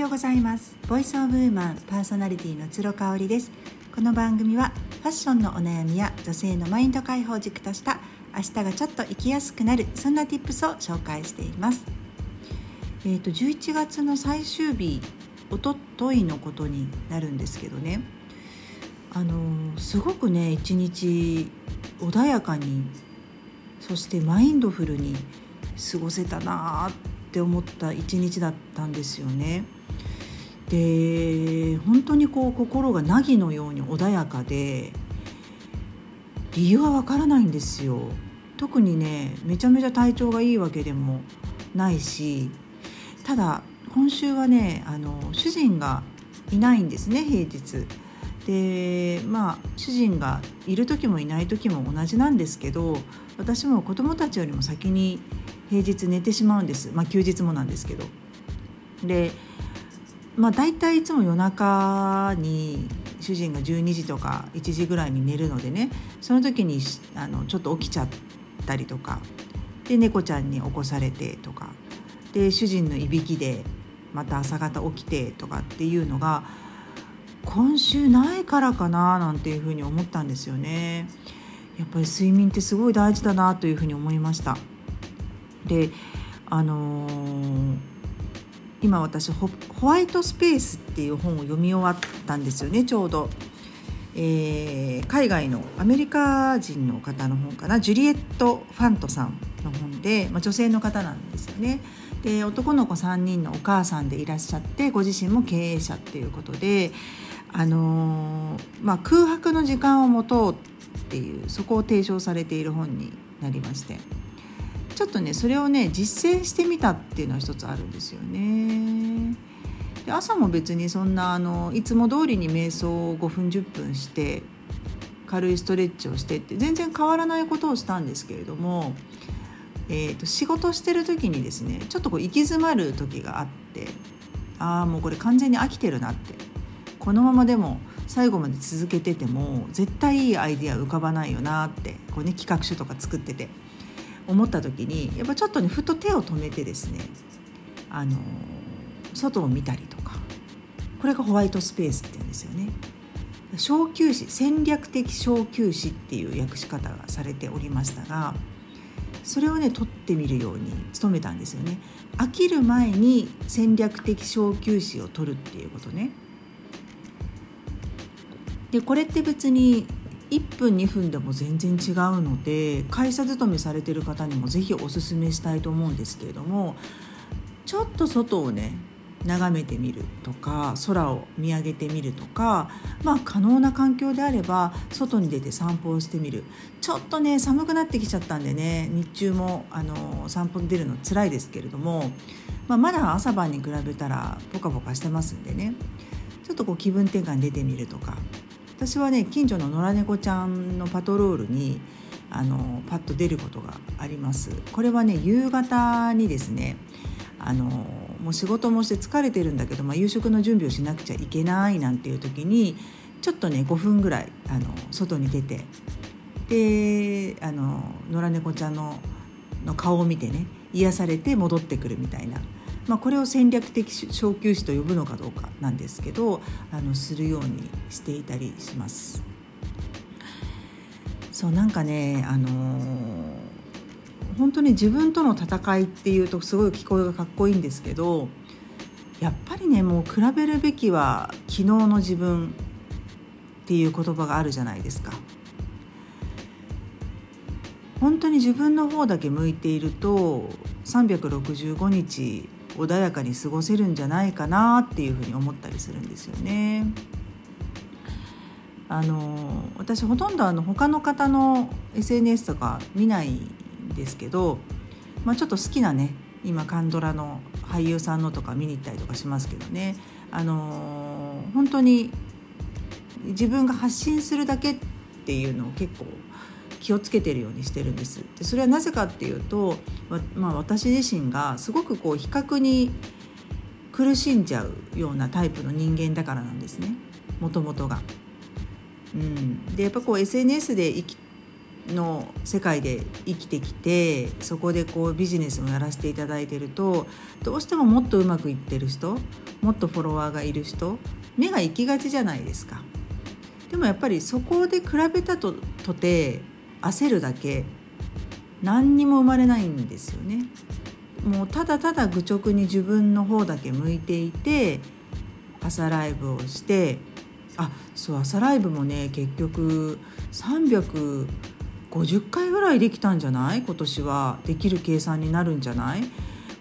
ようございます。ボイスオブウーマンパーソナリティの鶴香織です。この番組はファッションのお悩みや女性のマインド解放軸とした明日がちょっと生きやすくなるそんな tips を紹介しています。えっ、ー、と11月の最終日おとといのことになるんですけどね。あのすごくね一日穏やかにそしてマインドフルに過ごせたなって思った一日だったんですよね。で本当にこう心が凪のように穏やかで理由はわからないんですよ。特にねめちゃめちゃ体調がいいわけでもないしただ今週はねあの主人がいないんですね平日。でまあ主人がいる時もいない時も同じなんですけど私も子供たちよりも先に平日寝てしまうんですまあ休日もなんですけど。でまあ大体いつも夜中に主人が12時とか1時ぐらいに寝るのでねその時にあのちょっと起きちゃったりとかで猫ちゃんに起こされてとかで主人のいびきでまた朝方起きてとかっていうのが今週ないからかななんていうふうに思ったんですよね。やっぱり睡眠ってすごい大事だなというふうに思いました。であのー、今私ホワイトスペースっていう本を読み終わったんですよねちょうど。えー、海外のアメリカ人の方の本かなジュリエット・ファントさんの本で、まあ、女性の方なんですよね。で男の子3人のお母さんでいらっしゃってご自身も経営者っていうことで、あのー、まあ、空白の時間を持とうっていうそこを提唱されている本になりましてちょっとねそれをね実践してみたっていうのは一つあるんですよね。で朝も別にそんなあのいつも通りに瞑想を5分10分して軽いストレッチをしてって全然変わらないことをしたんですけれどもえーと、仕事してる時にですねちょっとこう行き詰まる時があってああもうこれ完全に飽きてるなってこのままでも最後まで続けてても絶対いいアイデア浮かばないよなってこう、ね、企画書とか作ってて思った時にやっぱちょっとねふと手を止めてですねあの外を見たりとかこれがホワイトスペースって言うんですよね。小休止戦略的小休止っていう訳し方がされておりましたがそれをね取ってみるように努めたんですよね飽きる前に戦略的小休止を取るっていうことねでこれって別に1分2分でも全然違うので会社勤めされてる方にも是非おすすめしたいと思うんですけれどもちょっと外をね眺めてみるとか空を見上げてみるとかまあ可能な環境であれば外に出て散歩をしてみる。ちょっとね寒くなってきちゃったんでね日中もあの散歩に出るの辛いですけれども、まあ、まだ朝晩に比べたらポカポカしてますんでねちょっとこう気分転換に出てみるとか私はね近所の野良猫ちゃんのパトロールにあのパッと出ることがあります。これはね夕方にですねあのもう仕事もして疲れてるんだけど、まあ、夕食の準備をしなくちゃいけないなんていう時にちょっとね5分ぐらいあの外に出てであの野良猫ちゃんのの顔を見てね癒されて戻ってくるみたいな、まあ、これを戦略的小休止と呼ぶのかどうかなんですけどあのするようにしていたりします。そうなんかねあのー本当に自分との戦いっていうとすごい聞こえがかっこいいんですけどやっぱりねもう比べるべきは昨日の自分っていう言葉があるじゃないですか。本当に自分の方だけ向いていると365日穏やかに過ごせるんじゃないかなっていうふうに思ったりするんですよね。あの私ほとんどあの他の方の SNS とか見ないんですけど、まあ、ちょっと好きなね今カンドラの俳優さんのとか見に行ったりとかしますけどね、あの、本当に自分が発信するだけっていうのを結構気をつけてるようにしてるんですでそれはなぜかっていうと、まあ、私自身がすごくこう比較に苦しんじゃうようなタイプの人間だからなんですねもともとが。うん、でやっぱこう SNS で生きの世界で生きてきてそこでこうビジネスもやらせていただいてるとどうしてももっとうまくいってる人もっとフォロワーがいる人目が行きがちじゃないですか。でもやっぱりそこで比べたととて焦るだけ何にも生まれないんですよね。もうただただ愚直に自分の方だけ向いていて朝ライブをしてあそう朝ライブもね結局350回ぐらいできたんじゃない？今年はできる計算になるんじゃない？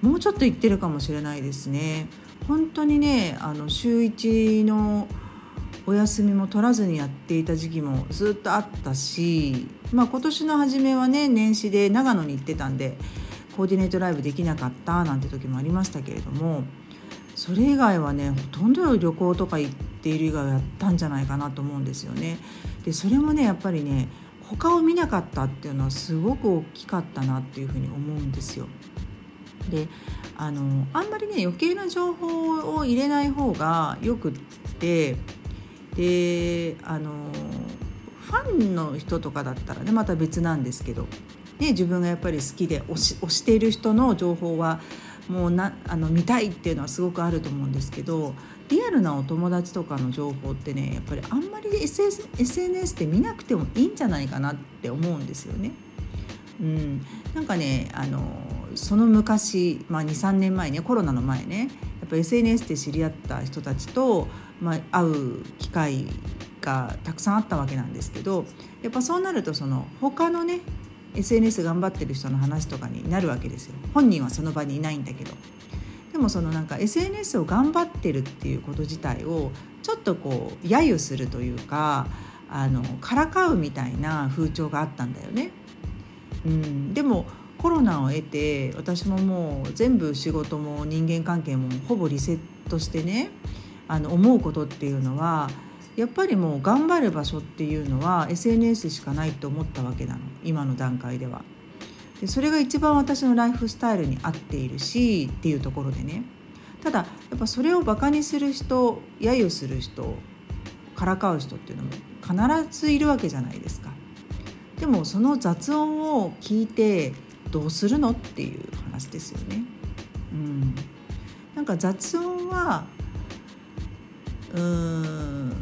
もうちょっといってるかもしれないですね。本当にねあの週1のお休みも取らずにやっていた時期もずっとあったし、まあ、今年の初めはね年始で長野に行ってたんでコーディネートライブできなかったなんて時もありましたけれどもそれ以外はねほとんど旅行とか行っている以外はやったんじゃないかなと思うんですよね。でそれもねやっぱりね他を見なかったっていうのはすごく大きかったなっていうふうに思うんですよ。であのあんまりね余計な情報を入れない方がよくってであのファンの人とかだったらねまた別なんですけど、ね、自分がやっぱり好きで推し推している人の情報はもうなあの見たいっていうのはすごくあると思うんですけどリアルなお友達とかの情報ってねやっぱりあんまり SNS で見なくてもいいんじゃないかなって思うんですよね。うん、なんかねあのその昔、まあ、23年前ねコロナの前ねぱ SNS で知り合った人たちと、まあ、会う機会がたくさんあったわけなんですけどやっぱそうなるとその他のね SNS 頑張ってる人の話とかになるわけですよ。本人はその場にいないんだけど。でもそのなんか SNS を頑張ってるっていうこと自体をちょっとこう揶揄するというかあのからかうみたいな風潮があったんだよね。うん、でもコロナを得て私ももう全部仕事も人間関係もほぼリセットしてねあの思うことっていうのはやっぱりもう頑張る場所っていうのは SNS しかないと思ったわけなの今の段階では。でそれが一番私のライフスタイルに合っているしっていうところでねただやっぱそれをバカにする人揶揄する人からかう人っていうのも必ずいるわけじゃないですか。でもその雑音を聞いてどうするのっていう話ですよね。うん、なんか雑音はうん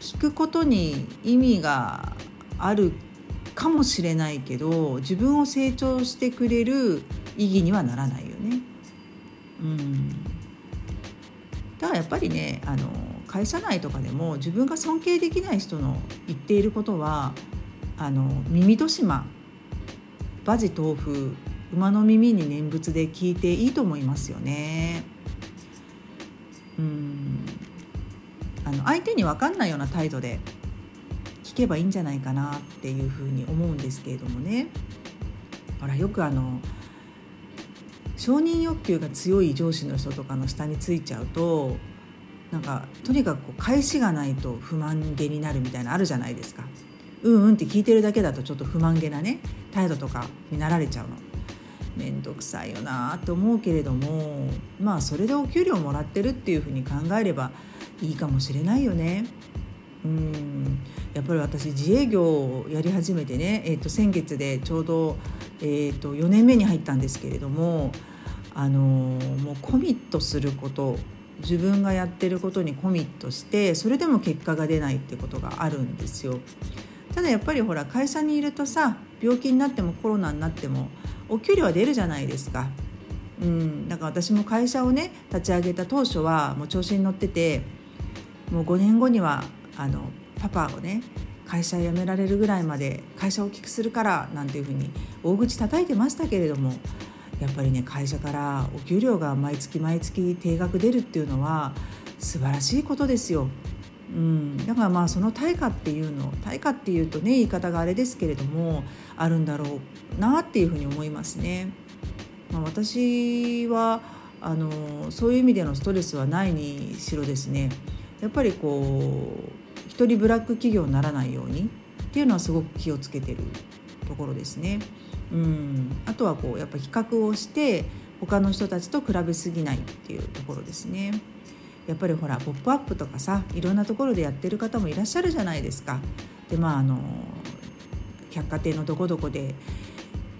聞くことに意味があるかもしれないけど自分を成長してくれる意義にはならないよね。うんだからやっぱりねあの会社内とかでも自分が尊敬できない人の言っていることはあの耳戸島馬事豆腐馬の耳に念仏で聞いていいと思いますよね。うんあの相手に分かんないような態度で聞けばいいんじゃないかなっていうふうに思うんですけれどもねほらよくあの承認欲求が強い上司の人とかの下についちゃうとなんかとにかくこう返しがないと不満げになるみたいなあるじゃないですか。うんうんって聞いてるだけだとちょっと不満げなね態度とかになられちゃうの。めんどくさいよなと思うけれどもまあそれでお給料もらってるっていうふうに考えればいいかもしれないよね。うんやっぱり私自営業をやり始めてね、えー、と先月でちょうど、えー、と4年目に入ったんですけれども、あのー、もうコミットすること自分がやってることにコミットしてそれでも結果が出ないってことがあるんですよ。ただやっぱりほら会社にいるとさ病気になってもコロナになってもお給料は出るじゃないですか。うん、だから私も会社をね立ち上げた当初はもう調子に乗っててもう5年後にはあのパパをね会社辞められるぐらいまで会社を大きくするからなんていうふうに大口叩いてましたけれどもやっぱりね会社からお給料が毎月毎月定額出るっていうのは素晴らしいことですよ。うん、だからまあその対価っていうの対価っていうとね言い方があれですけれどもあるんだろうなっていうふうに思いますね。まあ、私はあのそういう意味でのストレスはないにしろですねやっぱりこう一人ブラック企業にならないようにっていうのはすごく気をつけてるところですね。うん、あとはこうやっぱ比較をして他の人たちと比べすぎないっていうところですね。やっぱりほら「ポップアップとかさいろんなところでやってる方もいらっしゃるじゃないですか。でまああの百貨店のどこどこで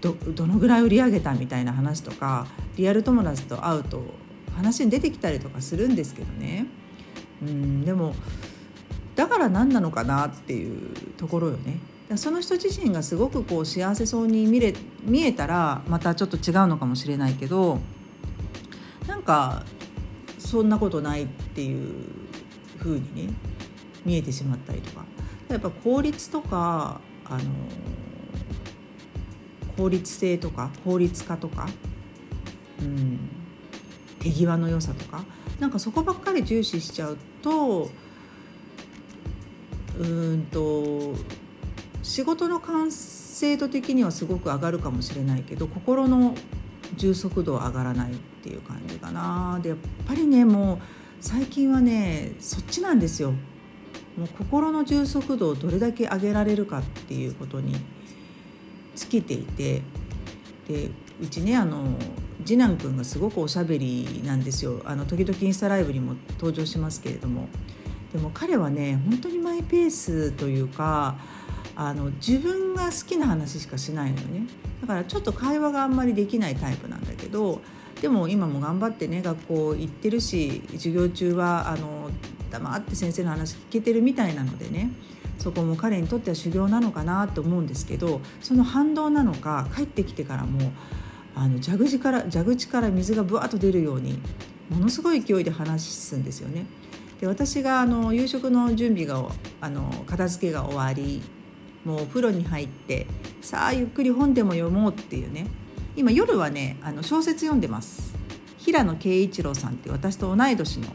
どどのぐらい売り上げたみたいな話とかリアル友達と会うと話に出てきたりとかするんですけどねうんでもだから何なのかなっていうところよね。その人自身がすごくこう幸せそうに見れ見えたらまたちょっと違うのかもしれないけどなんかそんなことないっていう風にね見えてしまったりとか。やっぱ効率とかあの効率性とか効率化とか、うん、手際の良さとかなんかそこばっかり重視しちゃうとうんと仕事の完成度的にはすごく上がるかもしれないけど心の充足度上がらないっていう感じかな。でやっぱりねもう最近はねそっちなんですよ。もう心の充足度をどれだけ上げられるかっていうことに尽きていて。でうちねあの次男くんがすごくおしゃべりなんですよ。あの時々インスタライブにも登場しますけれども。でも彼はね本当にマイペースというかあの自分が好きな話しかしないのよねだからちょっと会話があんまりできないタイプなんだけどでも今も頑張ってね学校行ってるし授業中はあの黙って先生の話聞けてるみたいなのでねそこも彼にとっては修行なのかなと思うんですけどその反動なのか帰ってきてからもあの蛇口から蛇口から水がぶわっと出るようにものすごい勢いで話すんですよね。で私があの夕食の準備があの片付けが終わりもうお風呂に入ってさあゆっくり本でも読もうっていうね。今夜はねあの小説読んでます。平野啓一郎さんって私と同い年の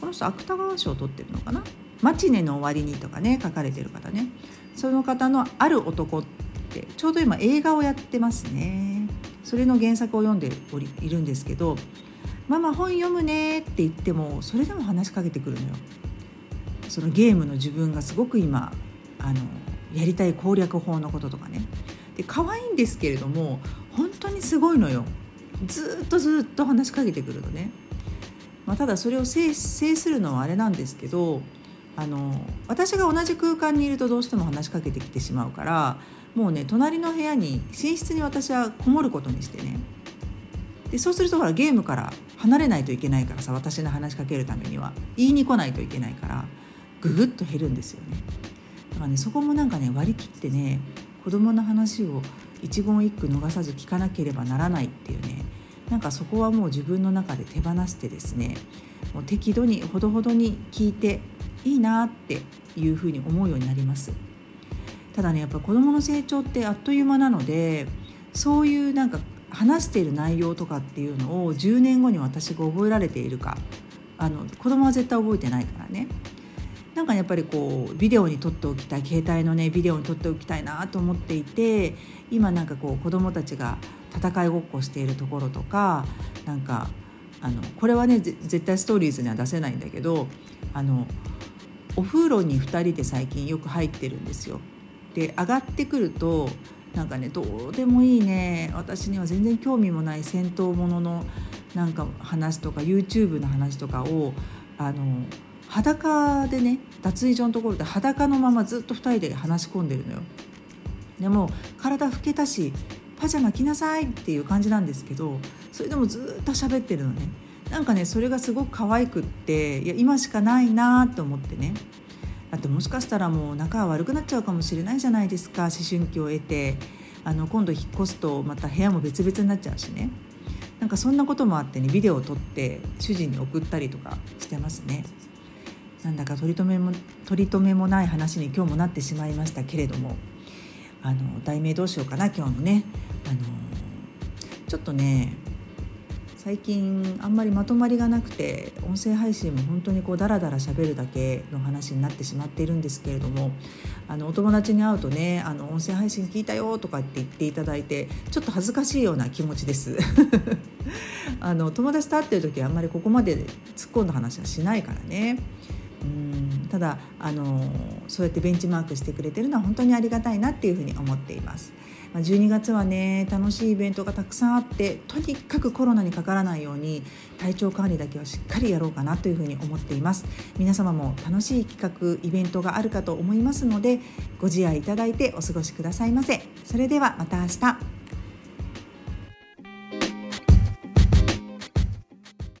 この人芥川賞を取ってるのかな「マチネの終わりに」とかね書かれてる方ね。その方の「ある男」ってちょうど今映画をやってますね。それの原作を読んでおりいるんですけど「ママ本読むね」って言ってもそれでも話しかけてくるのよ。そのゲームの自分がすごく今あのやりたい攻略法のこととかね。で可愛いんですけれども本当にすごいのよ。ずっとずっと話しかけてくるのね。まあ、ただそれを制するのはあれなんですけどあの私が同じ空間にいるとどうしても話しかけてきてしまうからもうね隣の部屋に寝室に私はこもることにしてね。でそうするとほらゲームから離れないといけないからさ私の話しかけるためには。言いに来ないといけないからぐぐっと減るんですよね。からねそこもなんかね割り切ってね子供の話を一言一句逃さず聞かなければならないっていうねなんかそこはもう自分の中で手放してですねもう適度にほどほどに聞いていいなっていうふうに思うようになります。ただねやっぱ子どもの成長ってあっという間なのでそういうなんか話している内容とかっていうのを10年後に私が覚えられているかあの子供は絶対覚えてないからね。なんかやっぱりこうビデオに撮っておきたい携帯のねビデオに撮っておきたいなと思っていて今なんかこう子どもたちが戦いごっこしているところとかなんかあのこれはね絶対ストーリーズには出せないんだけどあのお風呂に2人で最近よく入ってるんですよ。で上がってくるとなんかねどうでもいいね私には全然興味もない戦闘もののなんか話とか YouTube の話とかをあの裸でね脱衣所のところで裸のままずっと2人で話し込んでるのよ。でも体老けたしパジャマ着なさいっていう感じなんですけどそれでもずっと喋ってるのね。なんかねそれがすごく可愛くっていや今しかないなと思ってね。だってもしかしたらもう仲が悪くなっちゃうかもしれないじゃないですか思春期を得て。あの今度引っ越すとまた部屋も別々になっちゃうしね。なんかそんなこともあってねビデオを撮って主人に送ったりとかしてますね。なんだか取り留めも取り留めもない話に今日もなってしまいましたけれどもあの題名どうしようかな今日のね。あのちょっとね最近あんまりまとまりがなくて音声配信も本当にこうダラダラ喋るだけの話になってしまっているんですけれどもあのお友達に会うとねあの音声配信聞いたよとかって言っていただいてちょっと恥ずかしいような気持ちです。あの友達と会ってる時はあんまりここまで突っ込んだ話はしないからね。うん。ただあのそうやってベンチマークしてくれてるのは本当にありがたいなっていうふうに思っています。12月はね楽しいイベントがたくさんあってとにかくコロナにかからないように体調管理だけはしっかりやろうかなというふうに思っています。皆様も楽しい企画イベントがあるかと思いますのでご自愛いただいてお過ごしくださいませ。それではまた明日。